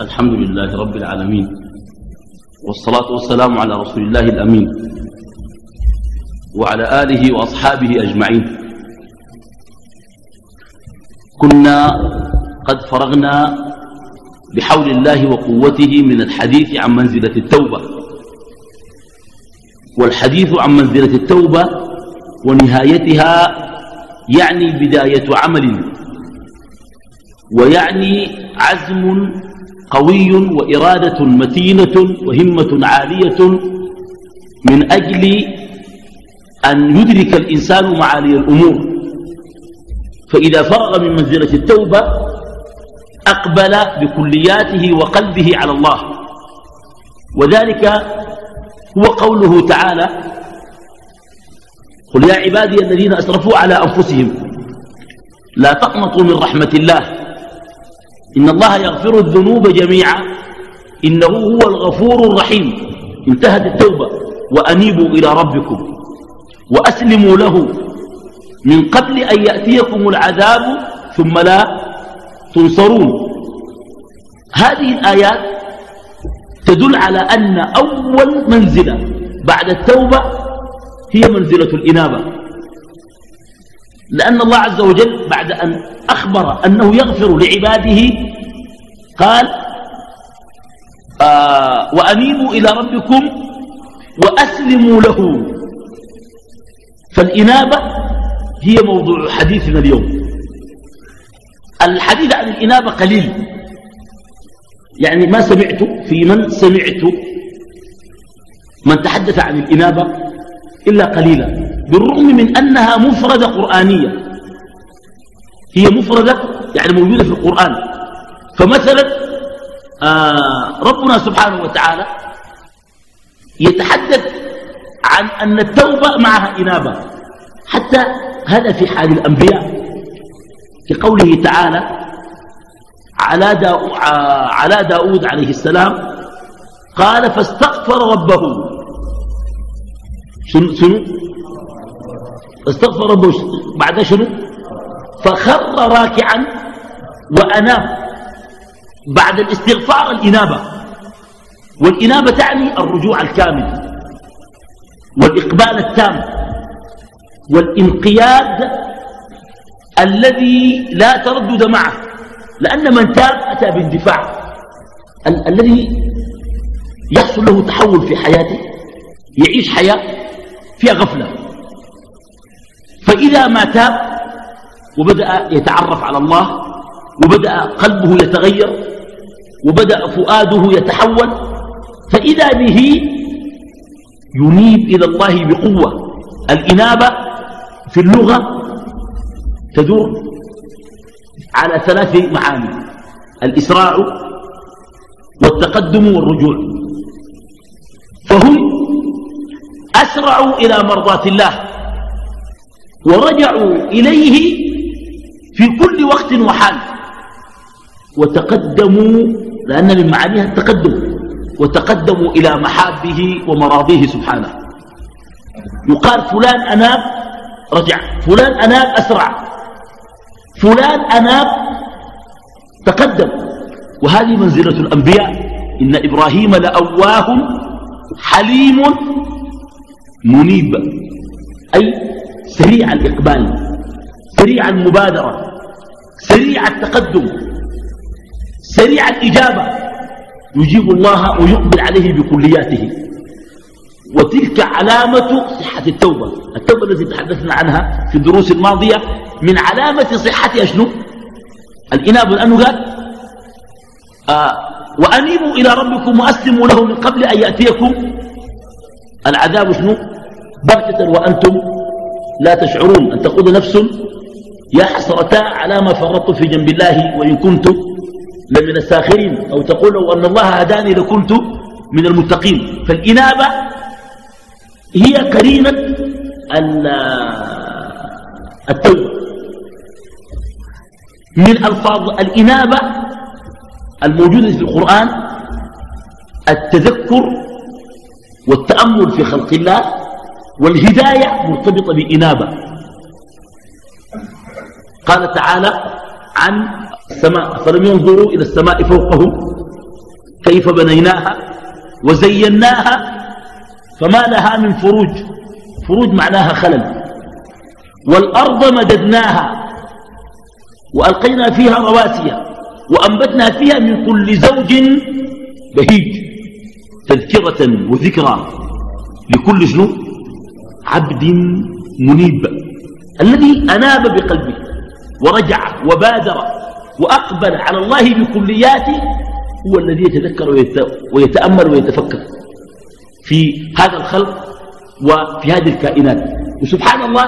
الحمد لله رب العالمين والصلاة والسلام على رسول الله الأمين وعلى آله وأصحابه أجمعين. كنا قد فرغنا بحول الله وقوته من الحديث عن منزلة التوبة. والحديث عن منزلة التوبة ونهايتها يعني بداية عمل ويعني عزم قوي وإرادة متينة وهمة عالية من أجل أن يدرك الإنسان معالي الأمور. فإذا فرغ من منزلة التوبة أقبل بكلياته وقلبه على الله. وذلك هو قوله تعالى قل يا عبادي الذين أسرفوا على أنفسهم لا تقنطوا من رحمة الله. إن الله يغفر الذنوب جميعا. إنه هو الغفور الرحيم. انتهت التوبة. وأنيبوا إلى ربكم. وأسلموا له. من قبل أن يأتيكم العذاب ثم لا تنصرون. هذه الآيات تدل على أن أول منزلة بعد التوبة هي منزلة الإنابة. لأن الله عز وجل بعد أن أخبر أنه يغفر لعباده قال آه وأنيبوا إلى ربكم وأسلموا له. فالإنابة هي موضوع حديثنا اليوم. الحديث عن الإنابة قليل. يعني ما سمعت في من سمعت من تحدث عن الإنابة إلا قليلا. بالرغم من أنها مفردة قرآنية. هي مفردة يعني موجودة في القرآن. فمثلا آه ربنا سبحانه وتعالى يتحدث عن أن التوبة معها إنابة. حتى هذا في حال الأنبياء. كقوله تعالى على, داو على داود عليه السلام قال فاستغفر ربه. شنو شنو؟ استغفر ربه. بعد شنو؟ فخر راكعا وأناب. بعد الاستغفار الإنابة. والإنابة تعني الرجوع الكامل. والإقبال التام. والانقياد الذي لا تردد معه. لأن من تاب أتى باندفاع. ال الذي يحصل له تحول في حياته يعيش حياة فيها غفلة. فإذا ما تاب وبدأ يتعرف على الله وبدأ قلبه يتغير وبدأ فؤاده يتحول فإذا به ينيب إلى الله بقوة. الإنابة في اللغة تدور على ثلاث معاني الإسراع والتقدم والرجوع. فهم أسرعوا إلى مرضاة الله. ورجعوا إليه في كل وقت وحال. وتقدموا لأن من معانيها التقدم. وتقدموا إلى محابه ومراضيه سبحانه. يقال فلان أناب رجع. فلان أناب أسرع. فلان أناب تقدم. وهذه منزلة الأنبياء. إن إبراهيم لأواه حليم منيب. أي سريع الإقبال سريع المبادرة سريع التقدم سريع الإجابة. يجيب الله ويقبل عليه بكلياته. وتلك علامة صحة التوبة. التوبة التي تحدثنا عنها في الدروس الماضية من علامة صحتها شنو؟ الإنابة لأنه قال آه وأنيبوا إلى ربكم وأسلموا له من قبل أن يأتيكم. العذاب شنو؟ بغتة وأنتم لا تشعرون أن تقول نفس يا حسرتا على ما فرطت في جنب الله وإن كنت لمن الساخرين أو تقول لو أن الله هداني لكنت من المتقين. فالإنابة هي قرينة التوبة. من ألفاظ الإنابة الموجودة في القرآن التذكر والتأمل في خلق الله والهداية مرتبطة بإنابة. قال تعالى عن السماء فلم ينظروا إلى السماء فوقهم كيف بنيناها وزيناها فما لها من فروج. فروج معناها خلل. والأرض مددناها وألقينا فيها رواسي وأنبتنا فيها من كل زوج بهيج تذكرة وذكرى لكل شنو؟ عبد منيب الذي أناب بقلبه ورجع وبادر وأقبل على الله بكلياته هو الذي يتذكر ويتأمل ويتفكر في هذا الخلق وفي هذه الكائنات. وسبحان الله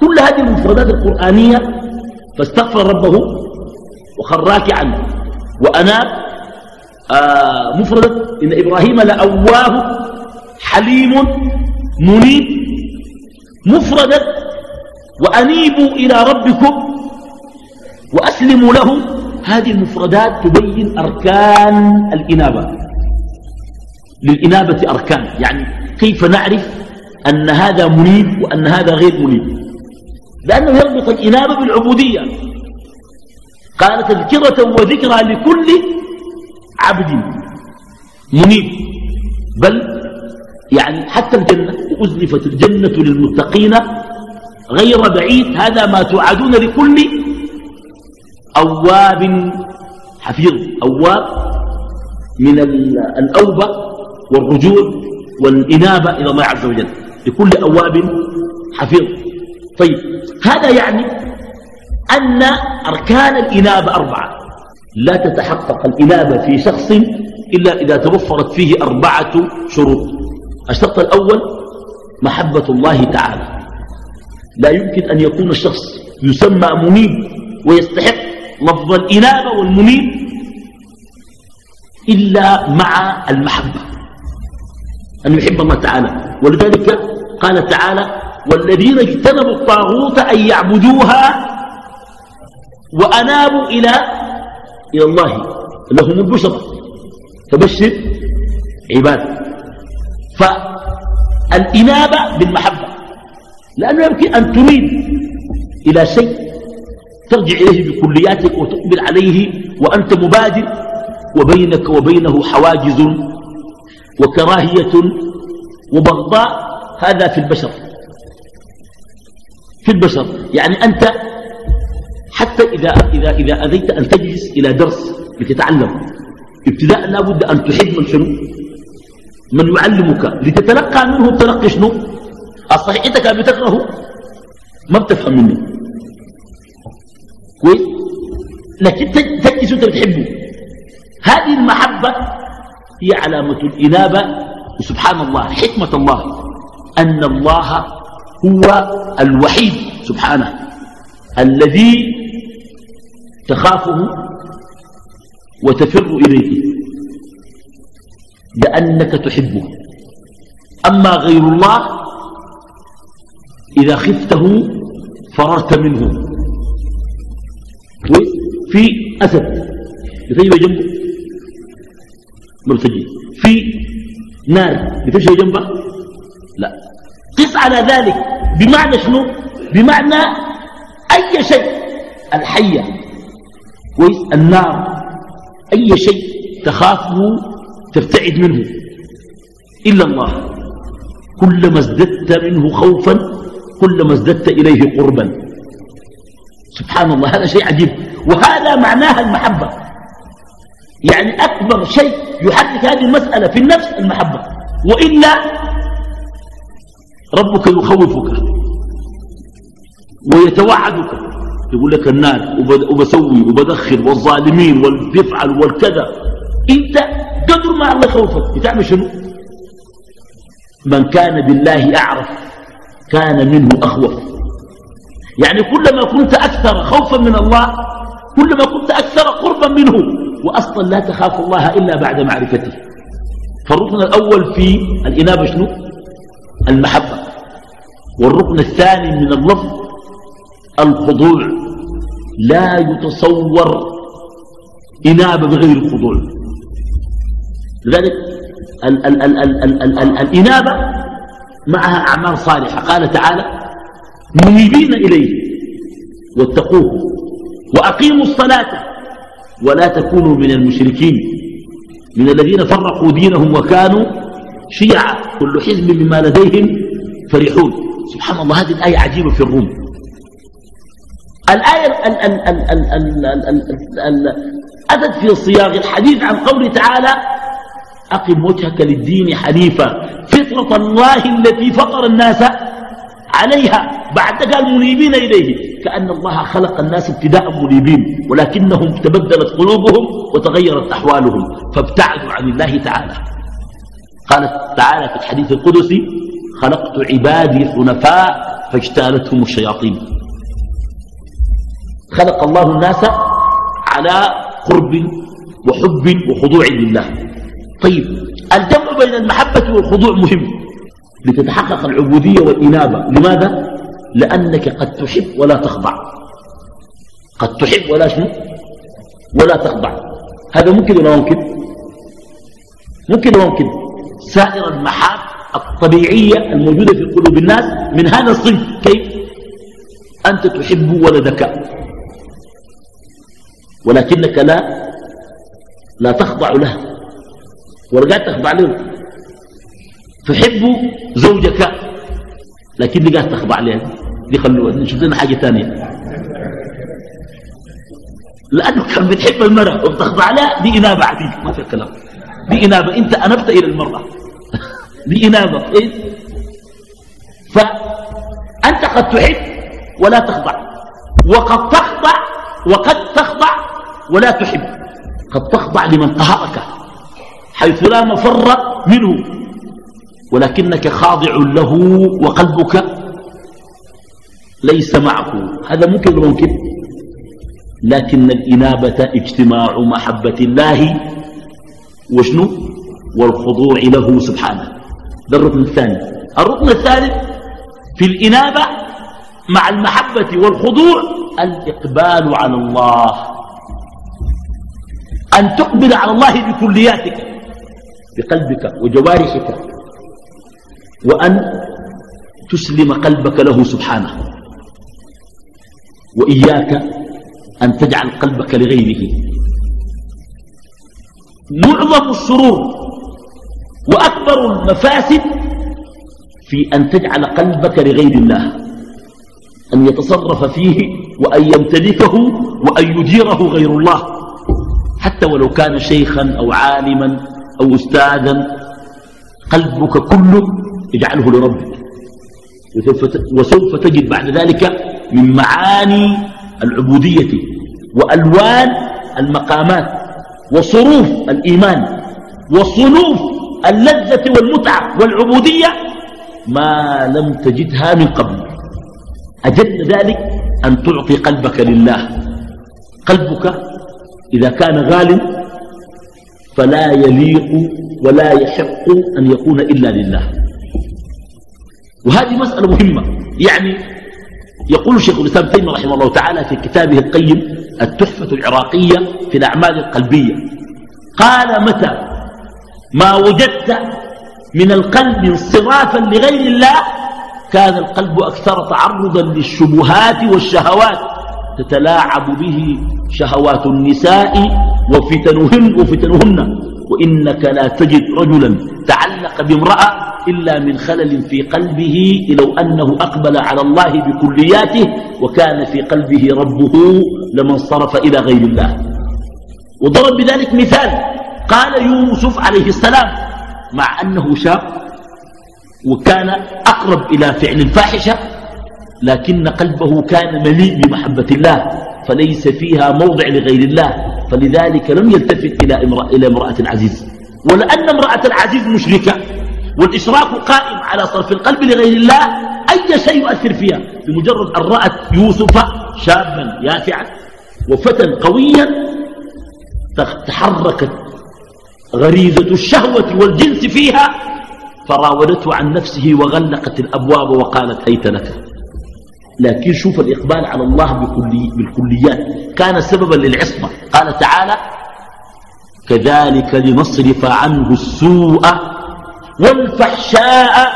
كل هذه المفردات القرآنية فاستغفر ربه وخر راكعا وأناب. آه مفردة إن إبراهيم لأواه حليم منيب. مفردة وأنيبوا إلى ربكم وأسلموا له هذه المفردات تبين أركان الإنابة للإنابة أركان. يعني كيف نعرف أن هذا منيب وأن هذا غير منيب؟ لأنه يربط الإنابة بالعبودية. قال تذكرة وذكرى لكل عبد منيب بل يعني حتى الجنة وأزلفت الجنة للمتقين غير بعيد هذا ما توعدون لكل أواب حفيظ أواب من الأوبة والرجوع والإنابة إلى الله عز وجل لكل أواب حفيظ. طيب هذا يعني أن أركان الإنابة أربعة. لا تتحقق الإنابة في شخص إلا إذا توفرت فيه أربعة شروط. الشرط الأول محبة الله تعالى. لا يمكن أن يكون الشخص يسمى منيب ويستحق لفظ الإنابة والمنيب إلا مع المحبة أن يحب الله تعالى. ولذلك قال تعالى والذين اجتنبوا الطاغوت أن يعبدوها وأنابوا إلى إلى الله. لهم البشرى. فبشر عباد. فالإنابة بالمحبة لأنه يمكن أن تريد إلى شيء ترجع إليه بكلياتك وتقبل عليه وأنت مبادر وبينك وبينه حواجز وكراهية وبغضاء هذا في البشر. في البشر يعني أنت حتى إذا, إذا, إذا أذيت أن تجلس إلى درس لتتعلم ابتداء لا بد أن تحب من شنو؟ من يعلمك لتتلقى منه التلقي شنو؟ الصحيح أنت كان بتكرهه ما بتفهم منه كويس لكن تجلس وأنت بتحبه. هذه المحبة هي علامة الإنابة وسبحان الله حكمة الله أن الله هو الوحيد سبحانه الذي تخافه وتفر إليه. لأنك تحبه. أما غير الله إذا خفته فررت منه. في أسد. يتجب جنبه. مرتجي. في نار. يتجب جنبه. لا. قس على ذلك. بمعنى شنو؟ بمعنى أي شيء. الحية. كويس النار. أي شيء تخافه تبتعد منه. إلا الله. كلما ازددت منه خوفا كلما ازددت إليه قربا. سبحان الله هذا شيء عجيب. وهذا معناها المحبة. يعني أكبر شيء يحرك هذه المسألة في النفس المحبة. وإلا ربك يخوفك ويتوعدك. يقول لك النار وبسوي وبدخل والظالمين والبيفعل والكذا. أنت قدر ما الله يخوفك بتعمل شنو؟ من كان بالله أعرف كان منه أخوف. يعني كلما كنت أكثر خوفا من الله كلما كنت أكثر قربا منه وأصلا لا تخاف الله إلا بعد معرفته. فالركن الأول في الإنابة شنو؟ المحبة. والركن الثاني من اللفظ الخضوع. لا يتصور إنابة بغير الخضوع. لذلك ال ال ال ال ال ال ال الإنابة معها أعمال صالحة قال تعالى منيبين إليه واتقوه وأقيموا الصلاة ولا تكونوا من المشركين من الذين فرقوا دينهم وكانوا شيعا كل حزب بما لديهم فرحون سبحان الله هذه الآية عجيبة في الروم الآية أتت في صياغ الحديث عن قوله تعالى أقم وجهك للدين حنيفا. فطرة الله التي فطر الناس عليها بعد قال منيبين إليه. كأن الله خلق الناس ابتداء منيبين ولكنهم تبدلت قلوبهم وتغيرت أحوالهم. فابتعدوا عن الله تعالى. قالت تعالى في الحديث القدسي خلقت عبادي حنفاء فاجتالتهم الشياطين. خلق الله الناس على قرب وحب وخضوع لله. طيب الجمع بين المحبة والخضوع مهم لتتحقق العبودية والإنابة. لماذا؟ لأنك قد تحب ولا تخضع. قد تحب ولا شنو؟ ولا تخضع. هذا ممكن ولا ممكن؟ ممكن ولا ممكن؟ سائر المحاب الطبيعية الموجودة في قلوب الناس من هذا الصنف. كيف؟ أنت تحب ولدك ولكنك لا لا تخضع له. ورجعت تخضع له تحب زوجك لكن دي قاعد تخضع له دي خلوها نشوف لنا حاجة ثانية. لأنه كان بتحب المرأة وبتخضع لها دي إنابة عديد ما في كلام دي إنابة أنت أنبت إلى المرأة. دي إنابة إيه؟ فأنت قد تحب ولا تخضع. وقد تخضع وقد تخضع ولا تحب. قد تخضع لمن قهرك حيث لا مفر منه. ولكنك خاضع له وقلبك ليس معه هذا ممكن ممكن؟ لكن الإنابة اجتماع محبة الله. وشنو؟ والخضوع له سبحانه. ده الركن الثاني. الركن الثالث في الإنابة مع المحبة والخضوع الإقبال على الله. أن تقبل على الله بكلياتك. بقلبك وجوارحك وأن تسلم قلبك له سبحانه وإياك أن تجعل قلبك لغيره. معظم السرور وأكبر المفاسد في أن تجعل قلبك لغير الله أن يتصرف فيه وأن يمتلكه وأن يديره غير الله. حتى ولو كان شيخا أو عالما أو أستاذا قلبك كله اجعله لربك. وسوف تجد بعد ذلك من معاني العبودية وألوان المقامات وصروف الإيمان وصنوف اللذة والمتعة والعبودية ما لم تجدها من قبل. أجد ذلك أن تعطي قلبك لله. قلبك إذا كان غال فلا يليق ولا يحق أن يكون إلا لله. وهذه مسألة مهمة. يعني يقول شيخ الإسلام تيمية رحمه الله تعالى في كتابه القيم التحفة العراقية في الأعمال القلبية. قال متى؟ ما وجدت من القلب انصرافا لغير الله كان القلب أكثر تعرضا للشبهات والشهوات. تتلاعب به شهوات النساء وفتنهن وفتنهن. وإنك لا تجد رجلا تعلق بامرأة إلا من خلل في قلبه لو أنه أقبل على الله بكلياته وكان في قلبه ربه لما انصرف إلى غير الله. وضرب بذلك مثال. قال يوسف عليه السلام مع أنه شاب وكان أقرب إلى فعل الفاحشة لكن قلبه كان مليء بمحبة الله فليس فيها موضع لغير الله فلذلك لم يلتفت إلى امرأة, إلى امرأة العزيز. ولأن امرأة العزيز مشركة والإشراك قائم على صرف القلب لغير الله أي شيء يؤثر فيها؟ بمجرد أن رأت يوسف شابا يافعا وفتى قويا تحركت غريزة الشهوة والجنس فيها فراودته عن نفسه وغلقت الأبواب وقالت هيت لك؟ لكن شوف الإقبال على الله بكلي بالكليات. كان سببا للعصمة. قال تعالى كذلك لنصرف عنه السوء والفحشاء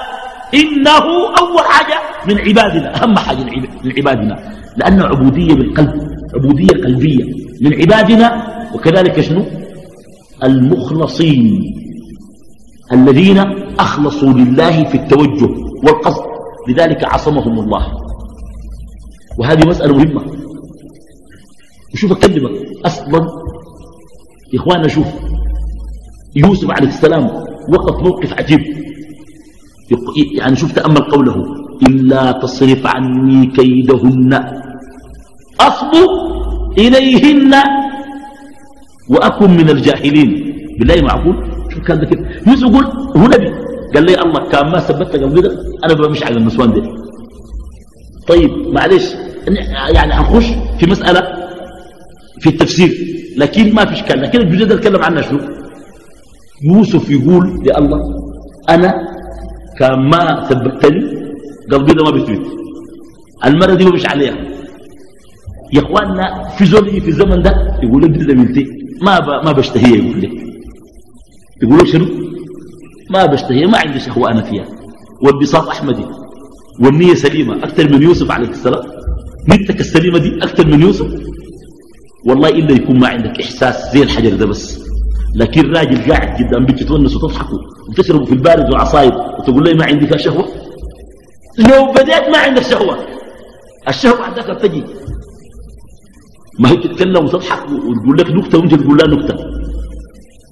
إنه أول حاجة من عبادنا أهم حاجة من عبادنا. لأن عبودية بالقلب عبودية قلبية من عبادنا. وكذلك شنو؟ المخلصين الذين أخلصوا لله في التوجه والقصد. لذلك عصمهم الله. وهذه مسألة مهمة. وشوف أكلمك أصلا. يا إخوانا شوف يوسف عليه السلام وقف موقف عجيب. يعني شوف تأمل قوله إلا تصرف عني كيدهن. أصب إليهن وأكن من الجاهلين. بالله معقول؟ شو كان ذكر. يوسف يقول هو نبي. قال لي الله كان ما ثبتك قبل كده؟ أنا بمشي على النسوان دي طيب معلش يعني هنخش في مسألة في التفسير. لكن ما في اشكال لكن الجزء ده اتكلم عنها شنو؟ يوسف يقول يا الله أنا كان ما ثبتني قلبي ده ما بيثبت المرة دي مش عليها. يا إخواننا في زول في الزمن ده يقول لك دي زميلتي. ما ما بشتهيها يقول لك يقول لك شنو؟ ما بشتهيها ما عندي شهوة أنا فيها. والبساط أحمدي والنية سليمة أكثر من يوسف عليه السلام. نيتك السليمة دي أكثر من يوسف. والله إلا يكون ما عندك إحساس زي الحجر ده بس. لكن راجل قاعد قدام بنت تونس وتضحكوا. وتشربوا في البارد وعصايب وتقول لي ما عندي فيها شهوة. لو بدأت ما عندك شهوة. الشهوة عندك بتجي. ما هي تتكلم وتضحك وتقول لك نكتة وأنت تقول لها نكتة.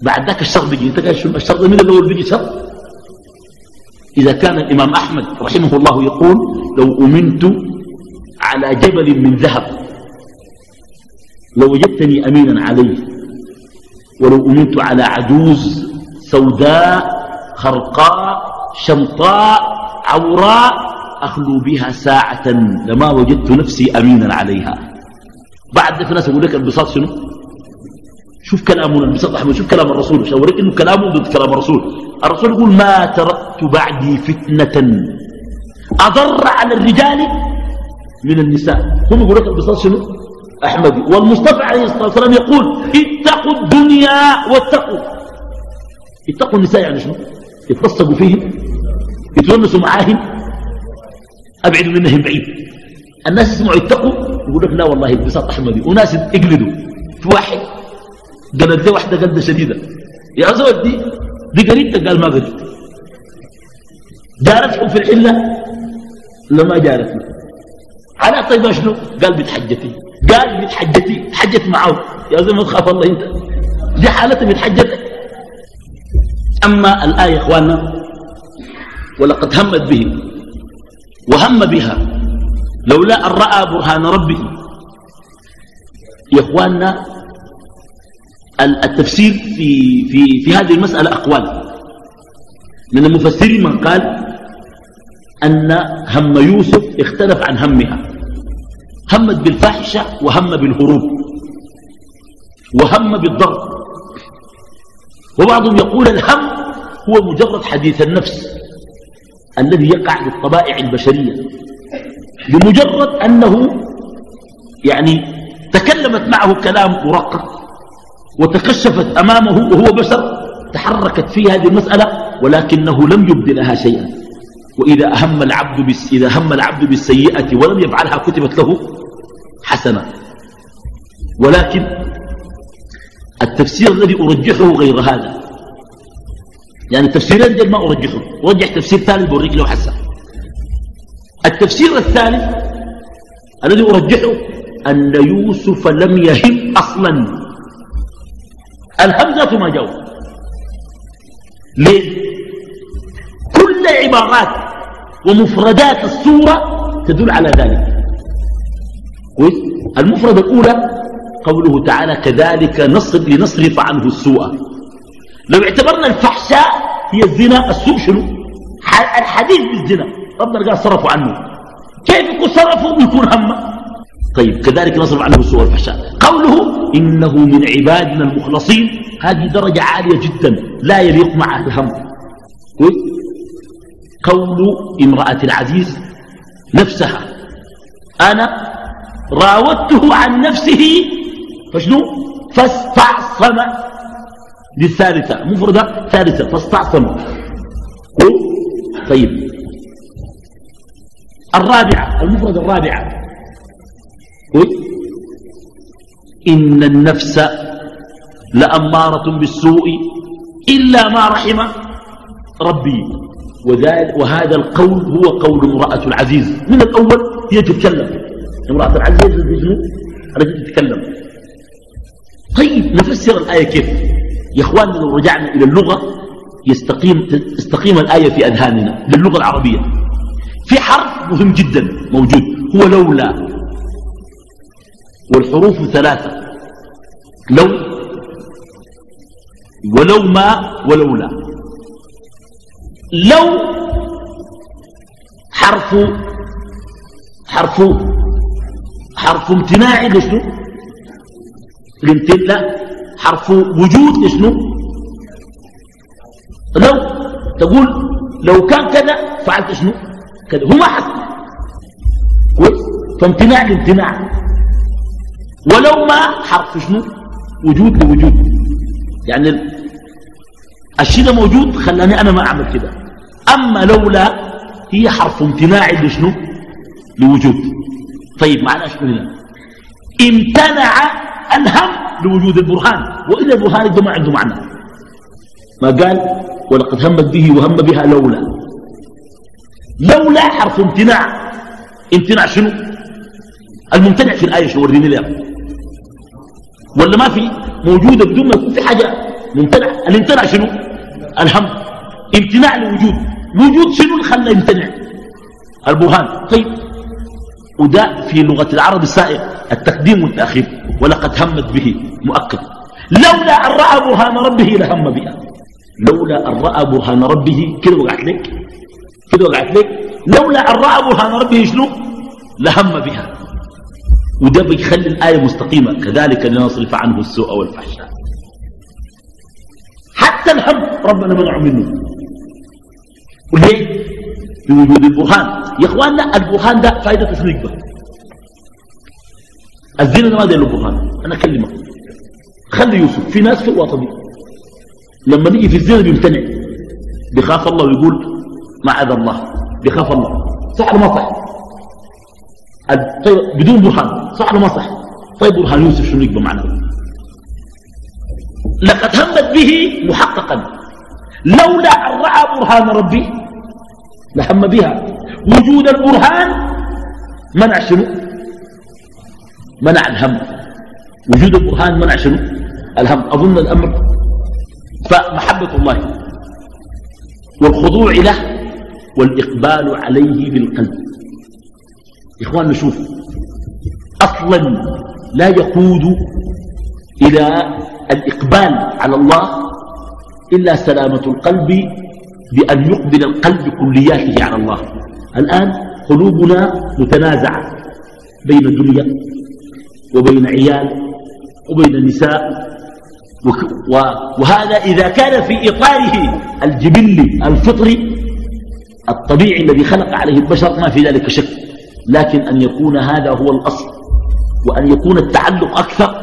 بعد ذاك الشر بيجي. أنت قاعد شنو الشر من الأول بيجي شر. إذا كان الإمام أحمد رحمه الله يقول لو أمنت على جبل من ذهب. لو وجدتني أمينا عليه ولو أمنت على عجوز سوداء خرقاء شمطاء عوراء أخلو بها ساعة لما وجدت نفسي أمينا عليها. بعد في ناس يقول لك البساط شنو؟ شوف كلامه البساط أحمد شوف كلام الرسول شاورك إنه كلامه ضد كلام الرسول. الرسول يقول ما تركت بعدي فتنة. أضر على الرجال من النساء. هم يقول لك البساط شنو؟ أحمدي. والمصطفى عليه الصلاة والسلام يقول اتقوا الدنيا واتقوا. اتقوا النساء يعني شنو؟ يتصقوا فيهم يتونسوا معاهم. أبعدوا منهم بعيد. الناس يسمعوا يتقوا يقول لك لا والله البساط أحمدي. وناس يقلدوا في واحد قالت لي واحدة قلدة شديدة. يا زود دي دي قريبتك؟ قال ما قريبتك. جارتهم في الحلة؟ لما جارتنا على طيب شنو قال بتحجتي. قال بتحجتي. حجت معه. يا زلمة تخاف الله انت دي حالته بتحجتك. أما الآية يا إخواننا ولقد همت به وهم بها لولا أن رأى برهان ربه يا إخواننا التفسير في في في هذه المسألة أقوال. من المفسرين من قال أن هم يوسف اختلف عن همها. همت بالفاحشة وهم بالهروب وهم بالضرب. وبعضهم يقول الهم هو مجرد حديث النفس الذي يقع للطبائع البشرية بمجرد أنه يعني تكلمت معه كلام مرقق وتكشفت أمامه وهو بشر تحركت فيه هذه المسألة ولكنه لم يبد لها شيئا. وإذا أهم العبد إذا هم العبد بالسيئة ولم يفعلها كتبت له حسنة. ولكن التفسير الذي أرجحه غير هذا يعني التفسيرين دي ما أرجحه أرجح تفسير ثالث بوريك له حسن. التفسير الثالث الذي أرجحه أن يوسف لم يهم أصلا. الهمزة ما جاوب ليه؟ كل عبارات ومفردات السورة تدل على ذلك. كويس؟ المفردة الأولى قوله تعالى كذلك نصرف لنصرف عنه السوء. لو اعتبرنا الفحشاء هي الزنا السوء شنو؟ الحديث بالزنا. ربنا قال صرفوا عنه. كيف يكون صرفوا ويكون همه طيب كذلك نصرف عنه السوء والفحشاء قوله إنه من عبادنا المخلصين. هذه درجة عالية جدا. لا يليق معها الهم. كويس؟ قول امرأة العزيز نفسها أنا راودته عن نفسه فشنو؟ فاستعصم. للثالثة مفردة ثالثة فاستعصم. طيب. الرابعة المفردة الرابعة. إن النفس لأمارة بالسوء إلا ما رحم ربي. وهذا القول هو قول امرأة العزيز. من الأول؟ هي تتكلم. امرأة العزيز التي تتكلم طيب نفسر الآية كيف؟ يا اخواننا لو رجعنا إلى اللغة يستقيم تستقيم الآية في أذهاننا للغة العربية. في حرف مهم جدا موجود هو لولا. والحروف ثلاثة. لو ولو ما ولولا. لو حرف حرف حرف امتناع لشنو لا حرف وجود لشنو لو تقول لو كان كذا فعلت شنو؟ كذا. هو ما حصل. كويس؟ فامتناع لامتناع ولو ما حرف شنو؟ وجود لوجود. يعني الشيء ده موجود خلاني أنا ما أعمل كده. أما لولا هي حرف امتناع لشنو لوجود. طيب معناه شنو هنا امتنع الهم لوجود البرهان والا البرهان ما عنده معنى. ما قال؟ ولقد همت به وهم بها لولا. لولا حرف امتناع. امتناع شنو؟ الممتنع في الآية شنو وريني لها ولا ما في؟ موجودة بدون ما يكون في حاجة. ممتنع. الامتناع شنو؟ الهم. امتناع لوجود. وجود شنو اللي خلى يمتنع؟ البرهان. طيب وده في لغة العرب السائر التقديم والتأخير ولقد همت به مؤكد. لولا أن رأى برهان ربه لهم بها. لولا أن رأى برهان ربه كده وقعت لك؟ كده وقعت لك؟ لولا أن رأى برهان ربه شنو؟ لهم بها. وده بيخلي الآية مستقيمة. كذلك لنصرف عنه السوء والفحشاء. حتى الهم ربنا منع منه. وليه؟ بوجود البرهان. يا إخواننا البرهان ده فائدة تسنيك به الزنا ما ده له برهان أنا أكلمك. خلي يوسف. في ناس في الوطني لما نيجي في الزنا بيمتنع. بيخاف الله ويقول معاذ الله. بيخاف الله. صح ولا ما صح؟ طيب بدون برهان. صح ولا ما صح؟ طيب برهان يوسف شنو يبقى معنا لقد همت به محققا. لولا أن رأى برهان ربي لهم بها. وجود البرهان منع شنو؟ منع الهم. وجود البرهان منع شنو؟ الهم. أظن الأمر فمحبة الله والخضوع له والإقبال عليه بالقلب إخوان نشوف. أصلا لا يقود إلى الإقبال على الله إلا سلامة القلب بأن يقبل القلب كلياته على الله. الآن قلوبنا متنازعة بين الدنيا وبين عيال وبين نساء وهذا إذا كان في إطاره الجبلي الفطري الطبيعي الذي خلق عليه البشر ما في ذلك شك لكن أن يكون هذا هو الأصل وأن يكون التعلق أكثر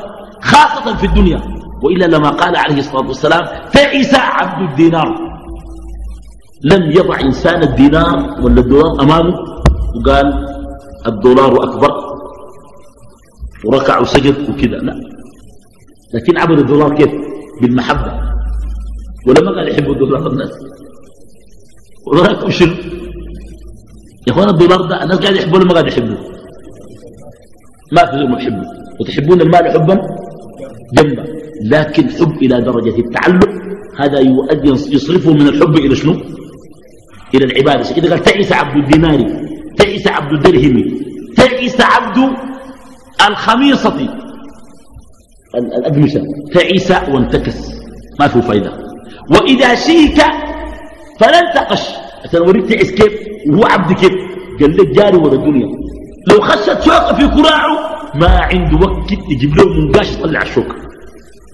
خاصة في الدنيا. وإلا لما قال عليه الصلاة والسلام تعس عبد الدينار. لم يضع إنسان الدينار ولا الدولار أمامه وقال الدولار أكبر وركع وسجد وكذا لا. لكن عبد الدولار كيف؟ بالمحبة. ولما قال يحب الدولار الناس؟ وراكم شنو؟ يا أخوان الدولار ده الناس قاعد يحبونه ما قاعد يحبوه؟ ما في ما يحبوه. وتحبون المال حبا؟ جنبا لكن حب إلى درجة التعلق هذا يؤدي يصرفه من الحب إلى شنو؟ إلى العبادة. كده قال تعيس عبد الدينار تعيس عبد الدرهم تعيس عبد الخميصة. الأقمشة تعيس وانتكس. ما في فايدة. وإذا شيك فلن تقش. عشان اوريك تعس كيف؟ وهو عبد كيف؟ قال لك جاري ورا الدنيا. لو خشت شوكه في كراعه ما عنده وقت يجيب له منقاش يطلع الشوكه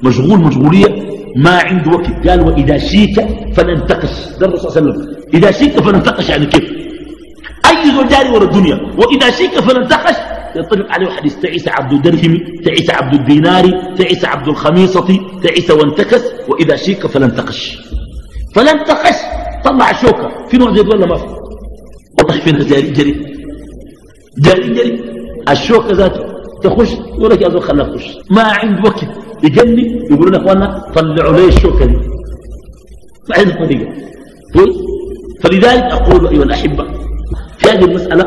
مشغول مشغولية ما عنده وقت. قال وإذا شيك فلنتقش ده الرسول صلى الله عليه وسلم. إذا شيك فلنتقش يعني كيف؟ أي زول جاري ورا الدنيا وإذا شيك فلنتقش ينطبق عليه حديث تعيس عبد الدرهم تعيس عبد الدينار تعيس عبد الخميصة تعيس وانتكس وإذا شيك فلنتقش فلنتقش طلع الشوكة في نوع زيت ولا ما في؟ والله في ناس جاري جري. جاري جري. الشوكة ذاته تخش يقول لك يا زول خلاها تخش ما عنده وقت. يجني يقولون يا اخوانا طلعوا لي الشوكة دي. ما عندهم طريقه كويس فلذلك أقول أيها الأحبة في هذه المسألة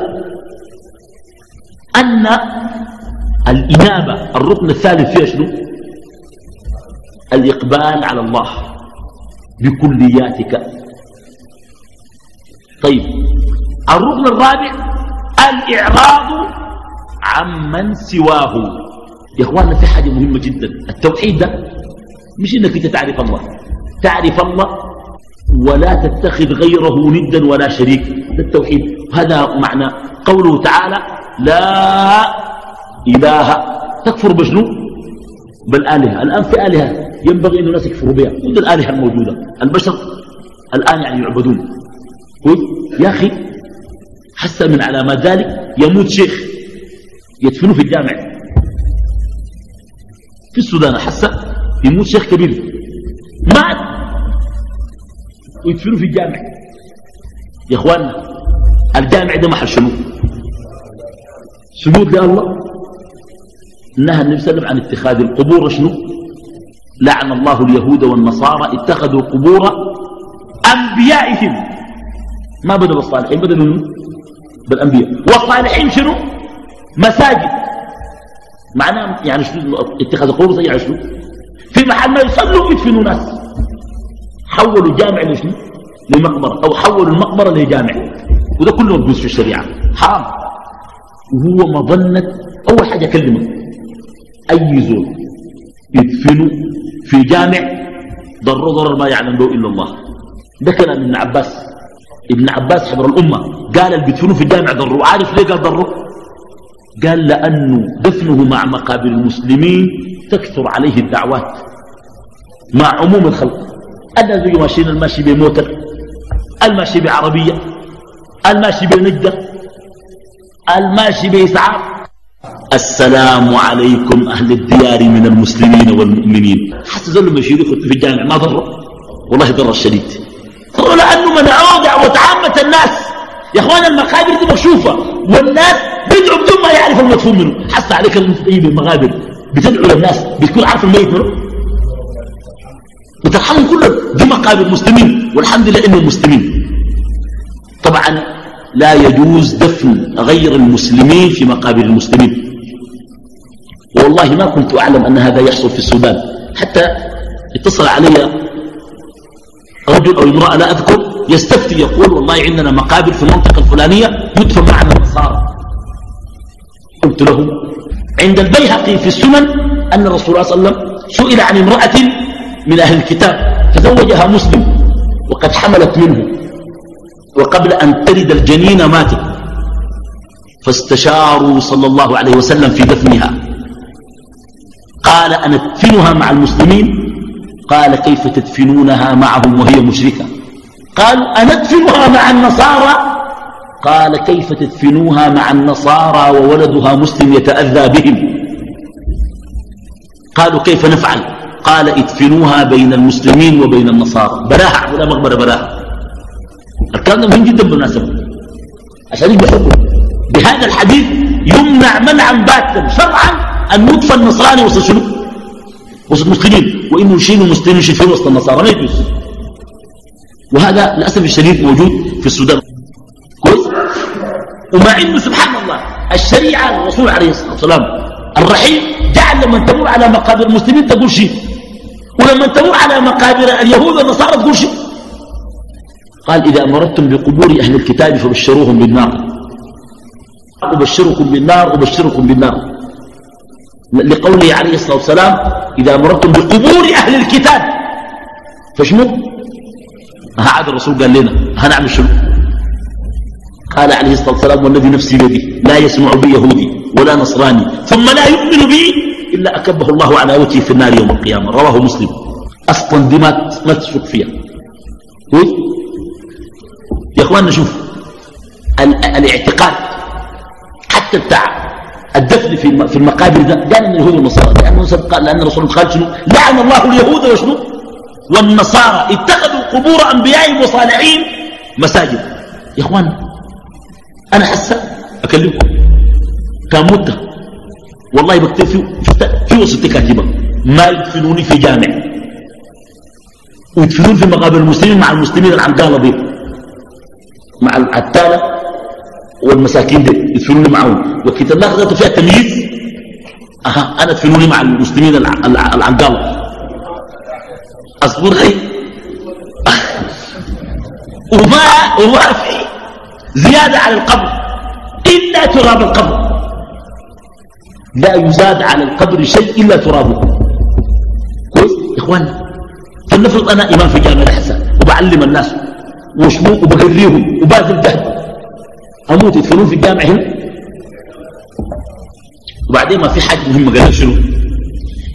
أن الانابه الركن الثالث فيها شنو؟ الإقبال على الله بكلياتك. طيب الركن الرابع الإعراض عمن سواه. يا إخواننا في حاجة مهمة جدا. التوحيد ده مش إنك أنت تعرف الله. تعرف الله ولا تتخذ غيره ندا ولا شريك. ده التوحيد هذا معنى قوله تعالى لا إله. تكفر بشنو؟ بالآلهة. الآن في آلهة ينبغي أن الناس يكفروا بها. كل الآلهة الموجودة. البشر الآن يعني يعبدون. يا أخي حسن من علامات ذلك. يموت شيخ يدفنوه في الجامع. في السودان حسن يموت شيخ كبير. مات. ويدفنوه في الجامع. يا إخواننا الجامع ده محل شنو؟ سجود لله. نهى النبي صلى الله عليه وسلم عن اتخاذ القبور شنو؟ لعن الله اليهود والنصارى اتخذوا قبور أنبيائهم. ما بدأ بالصالحين بدأ منه بالأنبياء. والصالحين شنو؟ مساجد. معناه يعني شنو؟ اتخاذ قبور زي شنو؟ في محل ما يصلوا يدفنوا ناس. حولوا جامع لشنو لمقبرة. أو حولوا المقبرة لجامع. وده كله موجود في الشريعة. حرام. وهو مظنة أول حاجة أكلمك. أي زول يدفنوا في جامع ضر ضرر ما يعلم به إلا الله. ده كلام ابن عباس. ابن عباس حبر الأمة قال اللي بيدفنوا في الجامع ضروا عارف ليه قال ضروا قال لأنه دفنه مع مقابر المسلمين تكثر عليه الدعوات. مع عموم الخلق. زي ماشيين الماشي بموتر الماشي بعربية الماشي بنجدة الماشي بإسعاف. السلام عليكم أهل الديار من المسلمين والمؤمنين. حتى ذلك مشيري في الجامع ما ضر. والله ضر الشديد. لأنه منعوه دعوة عامة الناس. يا أخوان المقابر دي مكشوفة. والناس بيدعوا بدون ما يعرف المدفون منه. حتى عليك المفقين بالمقابر. بتدعو للناس بتكون عارف الميت منه. وترحمهم كلهم دي مقابر مسلمين والحمد لله إنهم مسلمين. طبعا لا يجوز دفن غير المسلمين في مقابر المسلمين. والله ما كنت أعلم أن هذا يحصل في السودان. حتى اتصل علي رجل أو امرأة لا أذكر يستفتي يقول والله عندنا مقابر في المنطقة الفلانية يدفن معنا النصارى. قلت له عند البيهقي في السنن أن الرسول صلى الله عليه وسلم سئل عن امرأة من أهل الكتاب فزوجها مسلم وقد حملت منه وقبل أن تلد الجنين ماتت. فاستشاروا صلى الله عليه وسلم في دفنها. قال أنا أدفنها مع المسلمين؟ قال كيف تدفنونها معهم وهي مشركة؟ قالوا أندفنها مع النصارى؟ قال كيف تدفنوها مع النصارى وولدها مسلم يتأذى بهم؟ قالوا كيف نفعل؟ قال ادفنوها بين المسلمين وبين النصارى. براها ولا مقبرة براها الكلام مهم جدا بالمناسبة. عشان يبقى حكم بهذا الحديث يمنع منعا باتا شرعا أن يدفن النصراني وسط شنو؟ وسط المسلمين. وإنه يشيلوا المسلمين يشيلوا وسط النصارى. ما يجوز. وهذا للأسف الشديد موجود في السودان. كويس؟ ومع إنه سبحان الله الشريعة الرسول عليه الصلاة والسلام الرحيم جعل لما تمر على مقابر المسلمين تقول شيء. ولما تمر على مقابر اليهود والنصارى تقول شيء قال إذا أمرتم بقبور أهل الكتاب فبشروهم بالنار. أبشركم بالنار أبشركم بالنار. لقوله عليه الصلاة والسلام إذا أمرتم بقبور أهل الكتاب. فشنو؟ عاد الرسول قال لنا هنعمل شنو؟ قال عليه الصلاة والسلام والذي نفسي بيده لا يسمع بي يهودي ولا نصراني ثم لا يؤمن بي. إلا أكبه الله على وجهه في النار يوم القيامة. رواه مسلم. أصلا دي ما تشك فيها. يا أخواننا شوف الاعتقاد حتى بتاع الدفن في المقابر ده قال من اليهود والنصارى. لأنه قال لأن الرسول قال شنو؟ لعن الله اليهود وشنو؟ والنصارى. اتخذوا قبور أنبيائهم وصالحين مساجد. يا إخوان أنا حسا أكلمكم. كان مدة. والله بكتب في في وسط كاتبة. ما يدفنوني في جامع. ويدفنون في مقابر المسلمين مع المسلمين العنقالة دي مع العتالة والمساكين دي. يدفنوني معهم. وكتاب الله ذاته فيها تمييز أها أنا ادفنوني مع المسلمين العنقالة أصبر لي وما, وما في زيادة على القبر. إلا تراب القبر. لا يزاد على القبر شيء إلا ترابه. كويس؟ يا إخوان فلنفرض أنا إمام في جامعة الحسن وبعلم الناس وشمو وبقريهم وباذل جهد أموت يدفنون في الجامعة هنا؟ وبعدين ما في حاجة مهمة قال شنو؟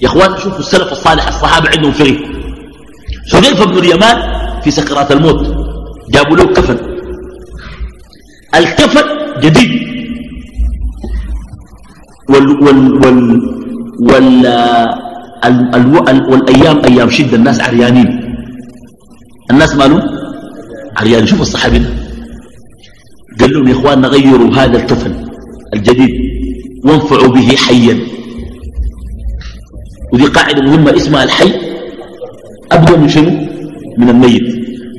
يا إخوان شوفوا السلف الصالح الصحابة عندهم فريق. حذيفة بن اليمان في سكرات الموت جابوا له كفن. الكفن جديد. وال وال وال وال والأيام أيام شدة. الناس عريانين. الناس مالهم عريانين شوفوا الصحابي. قال لهم يا إخواننا غيروا هذا الكفن الجديد وانفعوا به حيا. ودي قاعدة مهمة اسمها الحي. أبدأ من شنو؟ من الميت.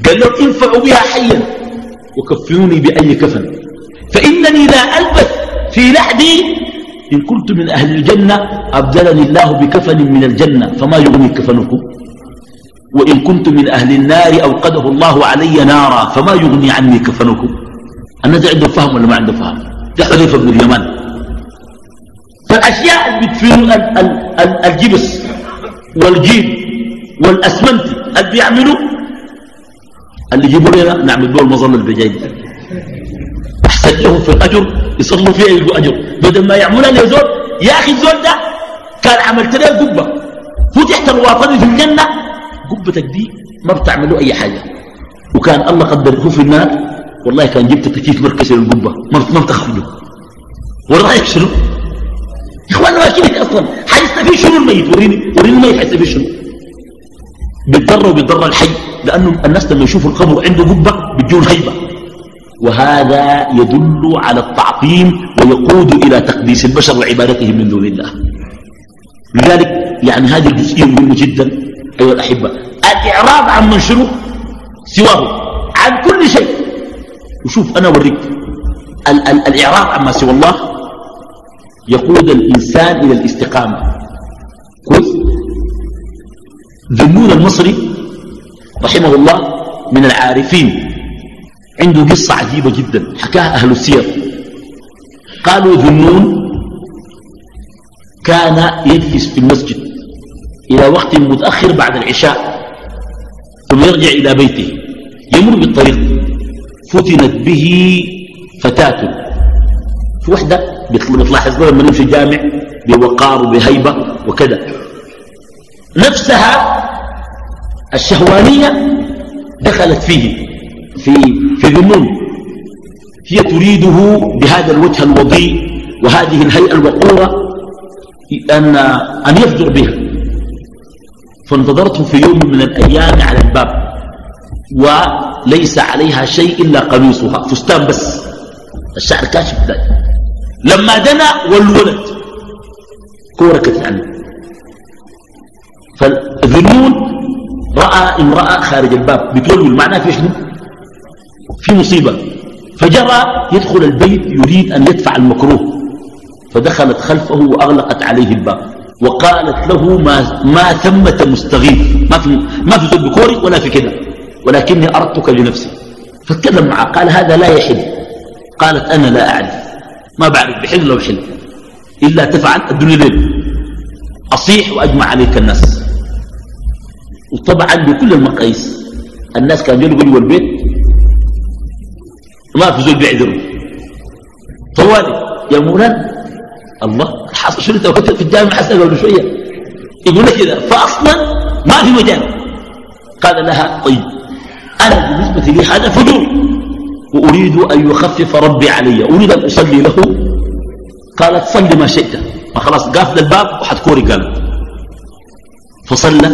قال لهم انفعوا بها حيا. وكفنوني بأي كفن. فإنني لا ألبث في لحدي إن كنت من أهل الجنة أبدلني الله بكفن من الجنة فما يغني كفنكم؟ وإن كنت من أهل النار أوقده الله علي نارا فما يغني عني كفنكم؟ الناس عنده فهم ولا ما عنده فهم؟ ده حذيفة بن اليمان. فالأشياء اللي بتفيد الجبس والجيب والأسمنت اللي بيعملوا اللي يجيبوا لنا نعمل دول مظل البجاي أحسن لهم في الأجر يصلوا فيها يلقوا أجر. بدل ما يعملها لزول يا أخي الزول ده كان عملت له قبة. فتحت الواطن في الجنة؟ قبتك دي ما بتعملوا أي حاجة. وكان الله قدره في النار والله كان جبت تكييف مركزي للقبة. ما بتخرجوا والرأيك شنو؟ يا اخوانا ما أصلا. حيستفيد شنو الميت؟ وريني وريني الميت حيستفيد شنو؟ بيتضر وبيتضر الحي. لأنه الناس لما يشوفوا القبر عنده قبة بتجون هيبة. وهذا يدل على التعظيم ويقود إلى تقديس البشر وعبادتهم من دون الله. لذلك يعني هذه الجزئية مهمة جدا أيها الأحبة. الإعراض عن من شنو؟ سواه عن كل شيء. وشوف أنا أوريك. ال ال الإعراض عما سوى الله يقود الإنسان إلى الاستقامة. كويس؟ ذنون المصري رحمه الله من العارفين. عنده قصة عجيبة جدا حكاها أهل السير. قالوا ذنون كان يجلس في المسجد إلى وقت متأخر بعد العشاء ثم يرجع إلى بيته يمر بالطريق. فتنت به فتاة. في وحدة بتلاحظ لما نمشي الجامع بوقار وبهيبة وكذا. نفسها الشهوانية دخلت فيه. في, في ذنون هي تريده بهذا الوجه الوضيء وهذه الهيئة الوقورة أن, أن يفجر بها. فانتظرته في يوم من الأيام على الباب وليس عليها شيء إلا قميصها. فستان بس. الشعر كاشف ذلك لما دنا والولد. كوركت عنه. فالذنون رأى امرأة خارج الباب. بتولول. معناه في شنو؟ في مصيبة. فجرى يدخل البيت يريد أن يدفع المكروه. فدخلت خلفه وأغلقت عليه الباب. وقالت له ما, ما ثمة مستغيث. ما في, ما في زول بكوري ولا في كده ولكني أردتك لنفسي. فاتكلم معه. قال هذا لا يحل. قالت أنا لا أعرف. ما بعرف بحل لو حل. إلا تفعل الدنيا ليل أصيح وأجمع عليك الناس. وطبعا بكل المقاييس. الناس كانوا يلقوا جوا البيت ما في زول بيعذره. طوالي يا مولانا الله حصل شنو انت في الجامع حسن قبل شوية؟ يقول لك كذا فاصلا ما في مجال. قال لها طيب أنا بالنسبة لي هذا فجور. وأريد أن يخفف ربي علي. أريد أن أصلي له. قالت صل ما شئت. فخلاص قافل الباب وحتكوري قالت فصلى.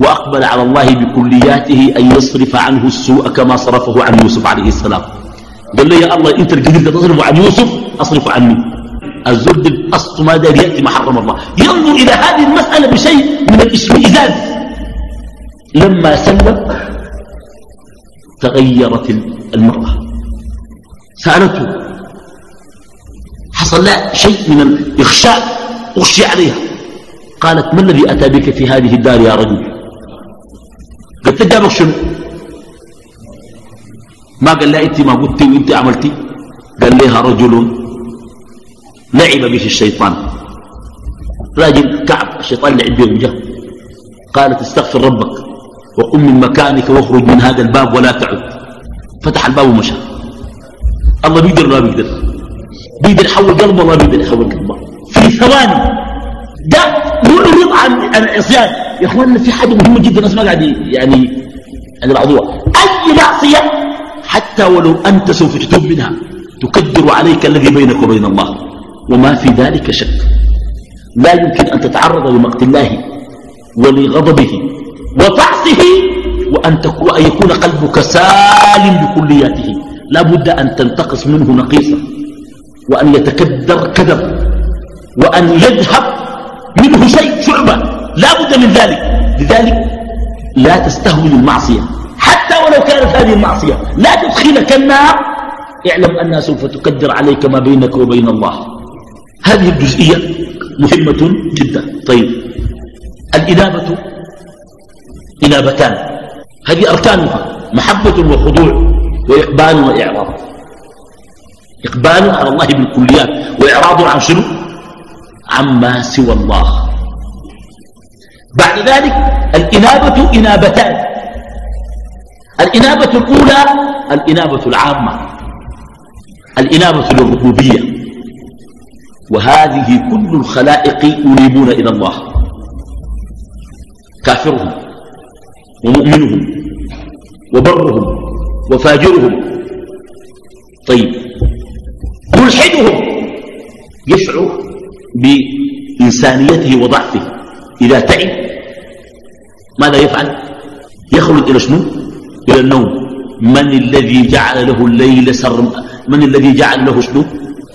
وأقبل على الله بكلياته أن يصرف عنه السوء كما صرفه عن يوسف عليه السلام. قال له يا الله أنت القدر تصرف عن يوسف أصرف عني. الزرد أصل ما دار يأتي ما حرم الله. ينظر إلى هذه المسألة بشيء من الإشمئزاز. لما سلم تغيرت المرأة. سألته حصل لها شيء من الإخشاء؟ أخشي عليها. قالت ما الذي أتى بك في هذه الدار يا رجل؟ قلت جابك شنو؟ ما قال لا انت ما قلتي وانت عملتي. قال لها رجل لعب به الشيطان. راجل كعب الشيطان لعب به وجه قالت استغفر ربك وقم من مكانك واخرج من هذا الباب ولا تعد. فتح الباب ومشى. الله بيقدر ولا بيقدر بيقدر يحول قلبه ولا بيقدر يحول قلبه. في ثواني ده معرض عن العصيان. يا اخواننا في حاجة مهمه جدا الناس ما قاعد يعني عن الموضوع أي معصية حتى ولو أنت سوف تتوب منها تكدر عليك الذي بينك وبين الله. وما في ذلك شك. لا يمكن أن تتعرض لمقت الله ولغضبه وطعسه وأن يكون قلبك سالم بكلياته. لا بد أن تنتقص منه نقيصة وأن يتكدر كدر. وأن يذهب منه شيء شعبة. لا بد من ذلك. لذلك لا تستهون المعصية. حتى ولو كانت هذه المعصية. لا تدخلك النار اعلم أنها سوف تكدر عليك ما بينك وبين الله. هذه الجزئية مهمة جدا. طيب. الإنابة إنابتان. هذه أركانها. محبة وخضوع وإقبال وإعراض. إقبال على الله بالكليات. وإعراض عن شنو؟ عما سوى الله. بعد ذلك الإنابة إنابتان. الإنابة الأولى الإنابة العامة. الإنابة للربوبية. وهذه كل الخلائق ينيبون إلى الله. كافرهم ومؤمنهم وبرهم وفاجرهم. طيب ملحدهم يشعر بإنسانيته وضعفه. إذا تعب ماذا يفعل؟ يخرج إلى شنو؟ إلى النوم. من الذي جعل له الليل سرم من الذي جعل له شنو؟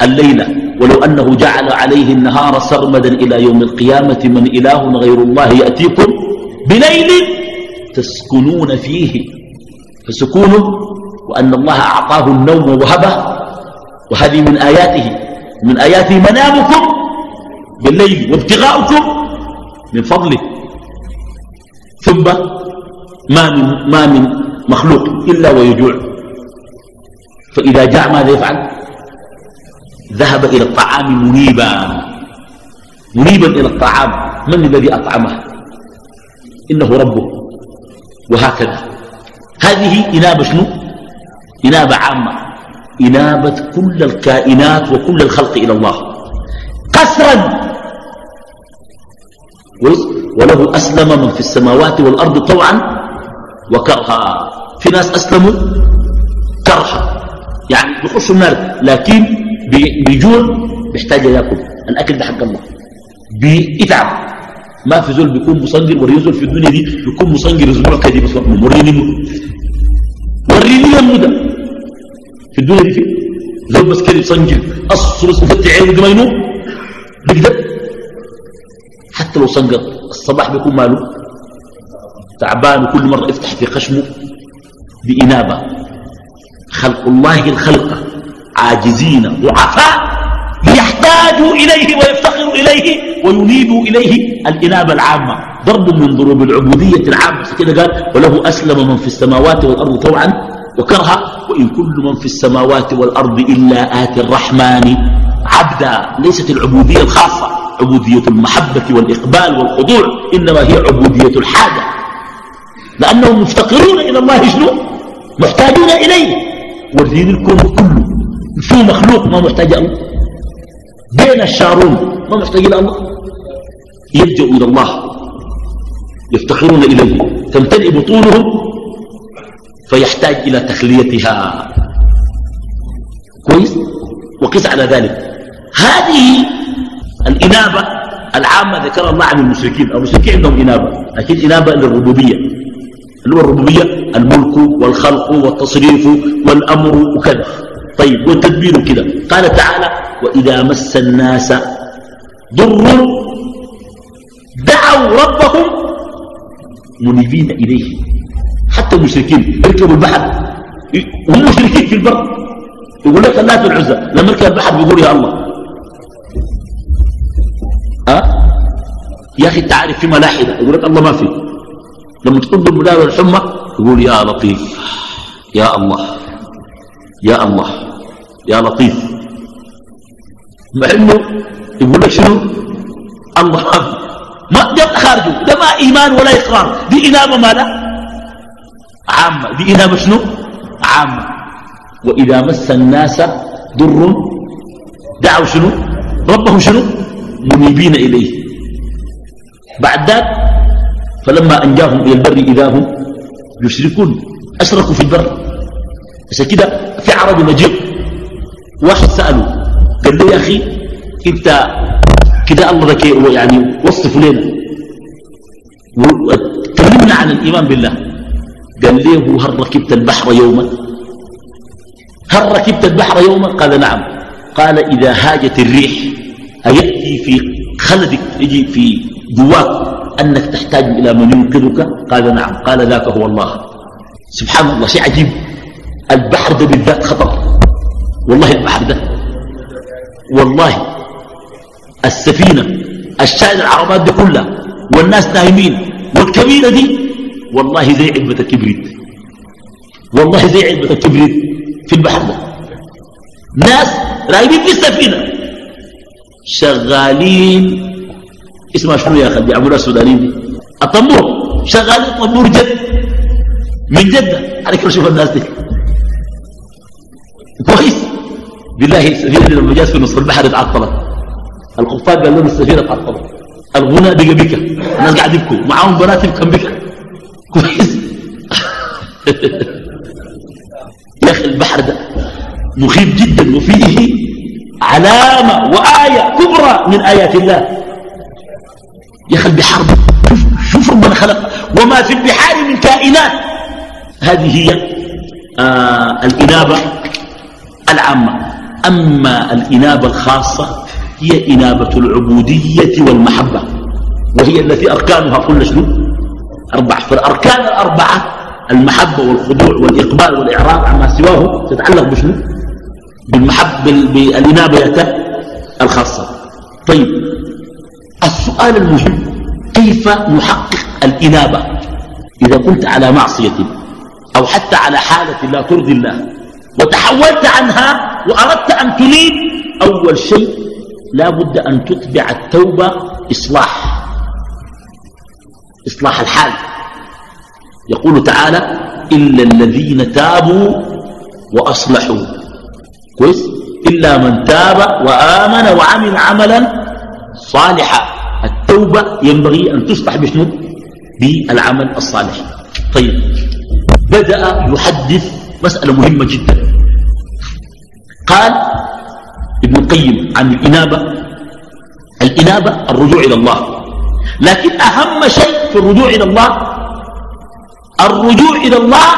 الليلة ولو أنه جعل عليه النهار سرمدا إلى يوم القيامة من إله غير الله يأتيكم بليل تسكنون فيه. فسكونه وأن الله أعطاه النوم وهبه. وهذه من آياته. من آياته منامكم. بالليل وابتغاؤكم من فضله. ثم ما من, ما من مخلوق إلا ويجوع. فإذا جاء ماذا يفعل؟ ذهب إلى الطعام منيبا. منيبا إلى الطعام. من الذي أطعمه؟ إنه ربه. وهكذا. هذه إنابة شنو؟ إنابة عامة. إنابة كل الكائنات وكل الخلق إلى الله. قسرا وله أسلم من في السماوات والأرض طوعا وكرها. في ناس أسلموا كرها. يعني بيخشوا النار لكن بيجوع بيحتاج يأكل. الأكل ده حق الله. بيتعب. ما في زول بيكون مصنجر وريزول في الدنيا دي بيكون مصنجر أسبوع كده بس وريني مده وريني المده في الدنيا دي في زول بس كده يصنجر. أصل يفتح عينه ما ينوم. بيقدر حتى لو صنجر الصباح بيكون ماله. تعبان وكل مرة يفتح في خشمه بإنابة. خلق الله الخلق. عاجزين ضعفاء. يحتاجوا إليه ويفتقروا إليه وينيبوا إليه الإنابة العامة. ضرب من ضروب العبودية العامة. كده قال وله أسلم من في السماوات والأرض طوعا وكرها. وإن كل من في السماوات والأرض إلا آتي الرحمن. عبدا ليست العبودية الخاصة عبودية المحبة والإقبال والخضوع إنما هي عبودية الحاجة. لأنهم مفتقرون إلى الله شنو؟ محتاجون إليه. والدين الكون كله في مخلوق ما محتاج الله بين الشارون ما محتاج إلى الله. يلجأوا إلى الله. يفتخرون إليه. تمتلئ بطونهم فيحتاج إلى تخليتها. كويس؟ وقس على ذلك. هذه الإنابة العامة ذكر الله عن المشركين. المشركين عندهم إنابة لكن إنابة للربوبية. اللي هو الربوبية؟ الملك والخلق والتصريف والأمر وكذا. طيب والتدبير كذا قال تعالى وإذا مس الناس ضر دعوا ربهم منيبين إليه. حتى المشركين يركبوا البحر. وهم مشركين في البر. يقول لك اللات العزة لما يركب البحر بيقول يا الله أه؟ يا أخي تعرف في ملاحدة يقول لك الله ما في. لما تقول له الحمى يقول يا لطيف يا الله يا الله يا لطيف. مع إنه يقول لك شنو؟ الله ما ده خارجه ده ما إيمان ولا إقرار. دي إنابة ماذا؟ عامة. دي إنابة شنو؟ عامة. وإذا مس الناس ضر دعوا شنو؟ ربهم شنو؟ منيبين إليه. بعد ذلك فلما أنجاهم إلى البر إذا هم يشركون أشركوا في البر. عشان كده في عربي نجيب واحد سأله قال له يا أخي أنت كده الله ذكي يعني وصف لنا. وكلمنا عن الإيمان بالله. قال له هل ركبت البحر يوما؟ هل ركبت البحر يوما؟ قال نعم. قال إذا هاجت الريح أيأتي في خلدك يجي في جواك أنك تحتاج إلى من ينقذك؟ قال نعم. قال ذاك هو الله. سبحان الله شيء عجيب. البحر ده بالذات خطر. والله البحر ده والله السفينة الشاهد العربات دي كلها والناس نايمين والكبيرة دي والله زي علبة الكبريت. والله زي علبة الكبريت في البحر ده. ناس رايبين في السفينة. شغالين. اسمها شنو يا أخي؟ بيعملوها السودانيين دي الطنبور شغالين طنبور جد. من جدة عليك شوف الناس دي. كويس. بالله السفينة لما جات في نص البحر اتعطلت. الخفاف قال لهم السفينة تعطلت الغناء بقى بكى الناس قاعد يبكوا. معاهم بنات يبكوا بكى كويس. يا أخي البحر ده مخيف جدا. وفيه علامة وآية. من آيات الله. يا أخي البحار شوف, شوف ربنا خلق. وما في البحار من كائنات. هذه هي آه الإنابة العامة. أما الإنابة الخاصة هي إنابة العبودية والمحبة وهي التي أركانها كل شنو؟ أربع. فالأركان الأربعة المحبة والخضوع والإقبال والإعراض عما سواه تتعلق بشنو؟ بالمحبة بالإنابة الخاصة. طيب السؤال المهم كيف نحقق الإنابة؟ إذا كنت على معصية أو حتى على حالة لا ترضي الله وتحولت عنها وأردت أن تنيب أول شيء لا بد أن تتبع التوبة إصلاح إصلاح الحال. يقول تعالى إلا الذين تابوا وأصلحوا. كويس؟ إلا من تاب وآمن وعمل عملا صالحا. التوبة ينبغي أن تصلح بشنو؟ بالعمل الصالح. طيب بدأ يحدث مسألة مهمة جدا. قال ابن القيم عن الإنابة الإنابة الرجوع إلى الله. لكن أهم شيء في الرجوع إلى الله الرجوع إلى الله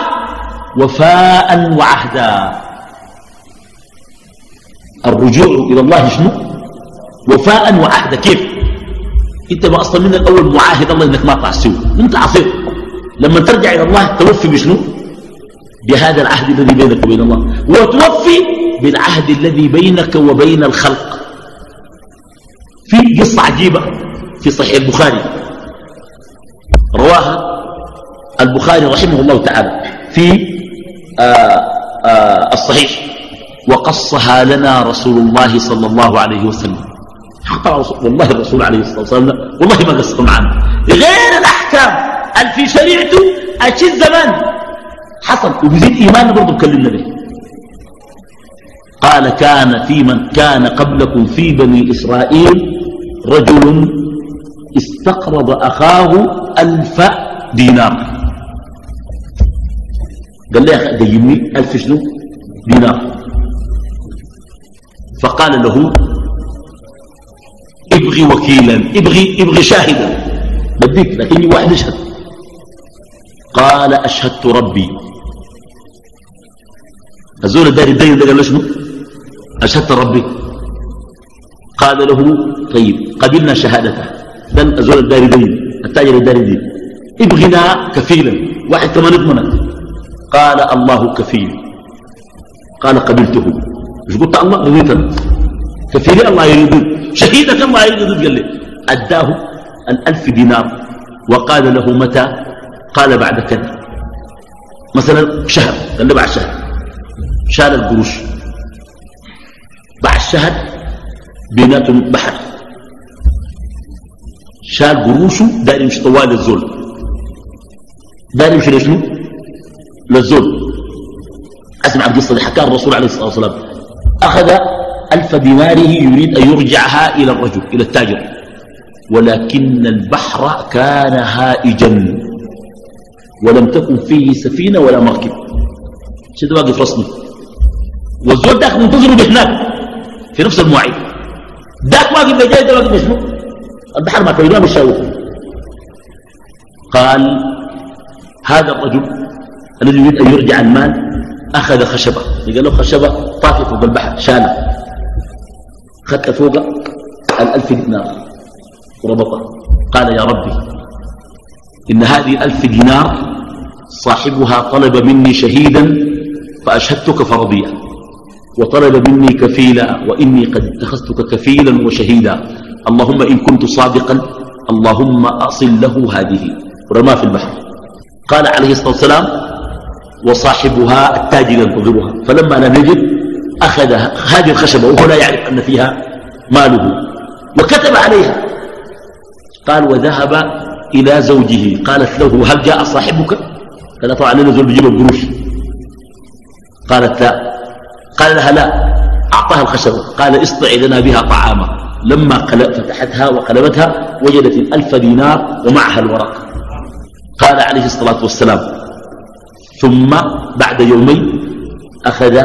وفاء وعهدا. الرجوع إلى الله شنو؟ وفاء وعهدا كيف؟ أنت ما أصلا من الأول معاهد الله إنك ما تعصيه. أنت عصيت لما ترجع إلى الله توفي بشنو؟ بهذا العهد الذي بينك وبين الله. وتوفي بالعهد الذي بينك وبين الخلق. في قصة عجيبة في صحيح البخاري. رواها البخاري رحمه الله تعالى في آآ آه، آآ آه، الصحيح. وقصها لنا رسول الله صلى الله عليه وسلم. والله الرسول عليه الصلاة والسلام والله ما قصر معنا غير الأحكام. اللي في شريعته أشي الزمان؟ حصل. وبيزيد إيماننا برضه بكلمنا به قال كان في من كان قبلكم في بني إسرائيل رجل استقرض أخاه ألف دينار. قال لي يا أخي ألف شنو؟ دينار. فقال له ابغي وكيلا ابغي ابغي شاهدا. بديك لكني واحد يشهد قال أشهدت ربي. الزول الداري الدين ده قال له شنو؟ أشهدت ربي. قال له طيب قبلنا شهادته. دل أزول الداري دين التاجر الداري دين ابغنا كفيلا. واحد كمان اضمنك قال الله كفيل. قال قبلته. مش قلت الله رضيت كفيل الله يريد شهيدك الله يريد قال لي أداه الألف دينار. وقال له متى؟ قال بعد كذا. مثلا شهر قال له بعد شهر. شال القروش. بعد شهر بيناتهم بحر. شال قروشه داير يمشي طوال الزول داير يمشي لشنو للزول. أسمع القصة اللي حكاها الرسول عليه الصلاة والسلام. أخذ ألف ديناره يريد أن يرجعها إلى الرجل إلى التاجر. ولكن البحر كان هائجا. ولم تكن فيه سفينة ولا مركب. شد واقف رسمي والزول داك منتظره بهناك في نفس المواعيد. ذاك واقف بجاي ده واقف شنو؟ البحر ما كان بالشاوف قال هذا الرجل الذي يريد أن يرجع المال أخذ خشبة. قال له خشبة طافية فوق البحر شالها خدت فوق الألف دينار. وربطها قال يا ربي إن هذه الألف دينار صاحبها طلب مني شهيدا فأشهدتك فرضيا. وطلب مني كفيلا وإني قد اتخذتك كفيلا وشهيدا. اللهم إن كنت صادقا اللهم أصل له هذه. ورماه في البحر. قال عليه الصلاة والسلام وصاحبها التاجر ينتظرها. فلما لم يجد أخذ هذه الخشبة وهو لا يعرف أن فيها ماله وكتب عليها. قال وذهب إلى زوجه. قالت له هل جاء صاحبك؟ قال طبعا نزل بجيب القروش قالت لا. قال لها لا. أعطاها الخشبة. قال اصطع لنا بها طعاما. لما فتحتها وقلبتها وجدت الألف دينار ومعها الورق. قال عليه الصلاة والسلام ثم بعد يومين أخذ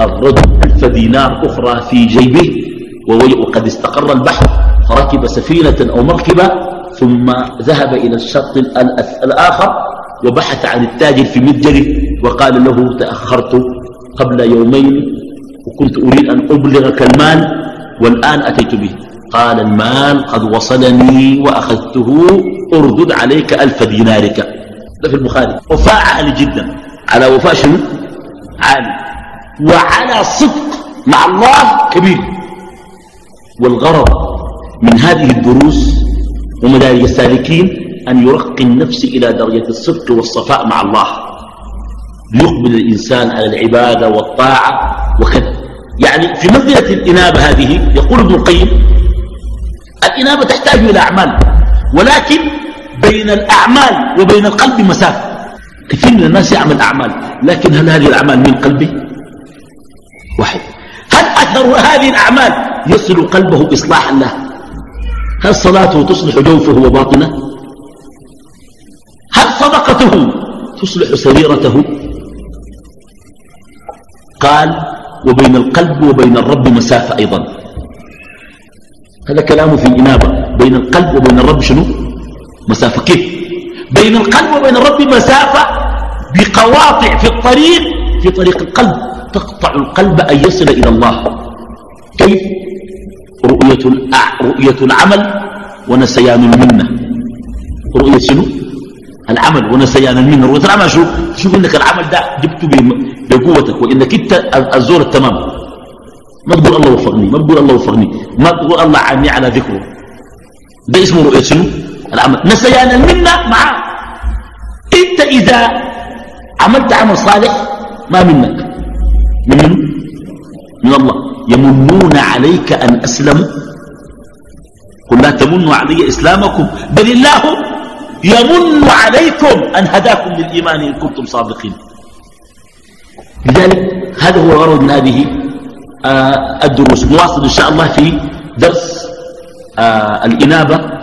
الرجل ألف دينار أخرى في جيبه وقد استقر البحر فركب سفينة أو مركبة ثم ذهب إلى الشط الآخر وبحث عن التاجر في متجره وقال له تأخرت قبل يومين وكنت أريد أن أبلغك المال والآن أتيت به. قال المال قد وصلني وأخذته أردد عليك ألف دينارك. ده في البخاري. وفاء عالي جدا. على وفاء شنو؟ عالي. وعلى صدق مع الله كبير. والغرض من هذه الدروس ومدارج السالكين أن يرقي النفس إلى درجة الصدق والصفاء مع الله. ليقبل الإنسان على العبادة والطاعة وكذا يعني في منزلة الإنابة هذه يقول ابن القيم الإنابة تحتاج إلى أعمال. ولكن بين الأعمال وبين القلب مسافة. كثير من الناس يعمل أعمال لكن هل هذه الأعمال من قلبه؟ واحد. هل أثر هذه الأعمال؟ يصل قلبه إصلاحا له. هل صلاته تصلح جوفه وباطنه؟ هل صدقته تصلح سريرته؟ قال وبين القلب وبين الرب مسافة أيضا. هذا كلامه في الإنابة بين القلب وبين الرب شنو؟ مسافة كيف بين القلب وبين الرب مسافة بقواطع في الطريق في طريق القلب. تقطع القلب أن يصل إلى الله. كيف؟ رؤية, رؤية العمل ونسيان المنة. رؤية شنو؟ العمل ونسيان المنة. رؤية العمل شو؟ شوف إنك العمل ده جبته بقوتك وإنك أنت الزور التمام. ما تقول الله وفقني ما تقول الله وفقني ما تقول الله عني على ذكره. ده اسمه رؤية شنو؟ العمل نسيان المنة معاه إنت إذا عملت عمل صالح ما منك. من من, الله. يمنون عليك أن أسلموا. قل لا تمنوا علي إسلامكم. بل الله يمن عليكم أن هداكم للإيمان إن كنتم صادقين. لذلك هذا هو الغرض من هذه آه الدروس. نواصل إن شاء الله في درس آه الإنابة. آه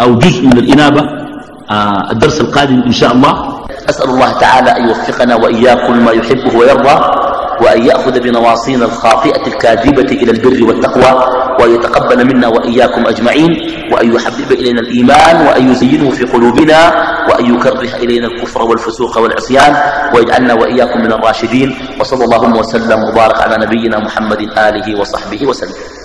أو جزء من الإنابة آه، الدرس القادم إن شاء الله. أسأل الله تعالى أن يوفقنا وإياكم ما يحبه ويرضى وأن يأخذ بنواصينا الخاطئة الكاذبة إلى البر والتقوى وأن يتقبل منا وإياكم أجمعين وأن يحبب إلينا الإيمان وأن يزينه في قلوبنا وأن يكره إلينا الكفر والفسوق والعصيان ويجعلنا وإياكم من الراشدين وصلى اللهم وسلم وبارك على نبينا محمد آله وصحبه وسلم.